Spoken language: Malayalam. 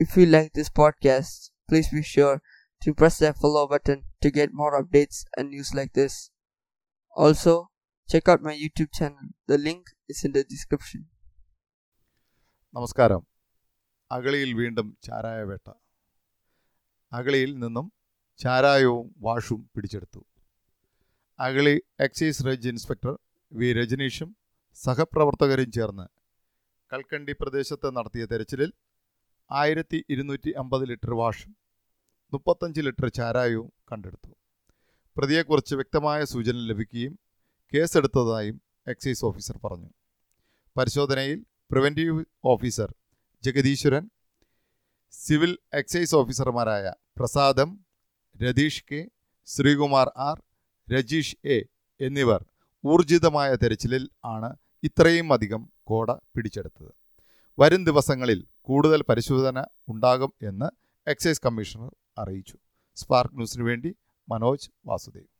If you like this podcast, please be sure to press that follow button to get more updates and news like this. Also, check out my YouTube channel. The link is in the description. നമസ്കാരം അഗളിയിൽ വീണ്ടും ചാരായ വേട്ട അഗളിയിൽ നിന്നും ചാരായവും വാഷും പിടിച്ചെടുത്തു Agali excise range inspector V രജനീഷും സഹപ്രവർത്തകരും ചേർന്ന് കൽക്കണ്ടി പ്രദേശത്ത് നടത്തിയ തെരച്ചിലിൽ ആയിരത്തി ഇരുന്നൂറ്റി അമ്പത് ലിറ്റർ വാഷും മുപ്പത്തഞ്ച് ലിറ്റർ ചാരായവും കണ്ടെടുത്തു. പ്രതിയെക്കുറിച്ച് വ്യക്തമായ സൂചന ലഭിക്കുകയും കേസെടുത്തതായും എക്സൈസ് ഓഫീസർ പറഞ്ഞു. പരിശോധനയിൽ preventive officer Jagadeeswaran civil excise ഓഫീസർമാരായ പ്രസാദം Ratheesh K Sreekumar R Rajeesh A എന്നിവർ ഊർജിതമായ തെരച്ചിലിൽ ആണ് ഇത്രയും അധികം കോട പിടിച്ചെടുത്തത്. വരും ദിവസങ്ങളിൽ കൂടുതൽ പരിശോധന ഉണ്ടാകും എന്ന് എക്സൈസ് കമ്മീഷണർ അറിയിച്ചു. സ്പാർക്ക് ന്യൂസിനു വേണ്ടി മനോജ് വാസുദേവ്.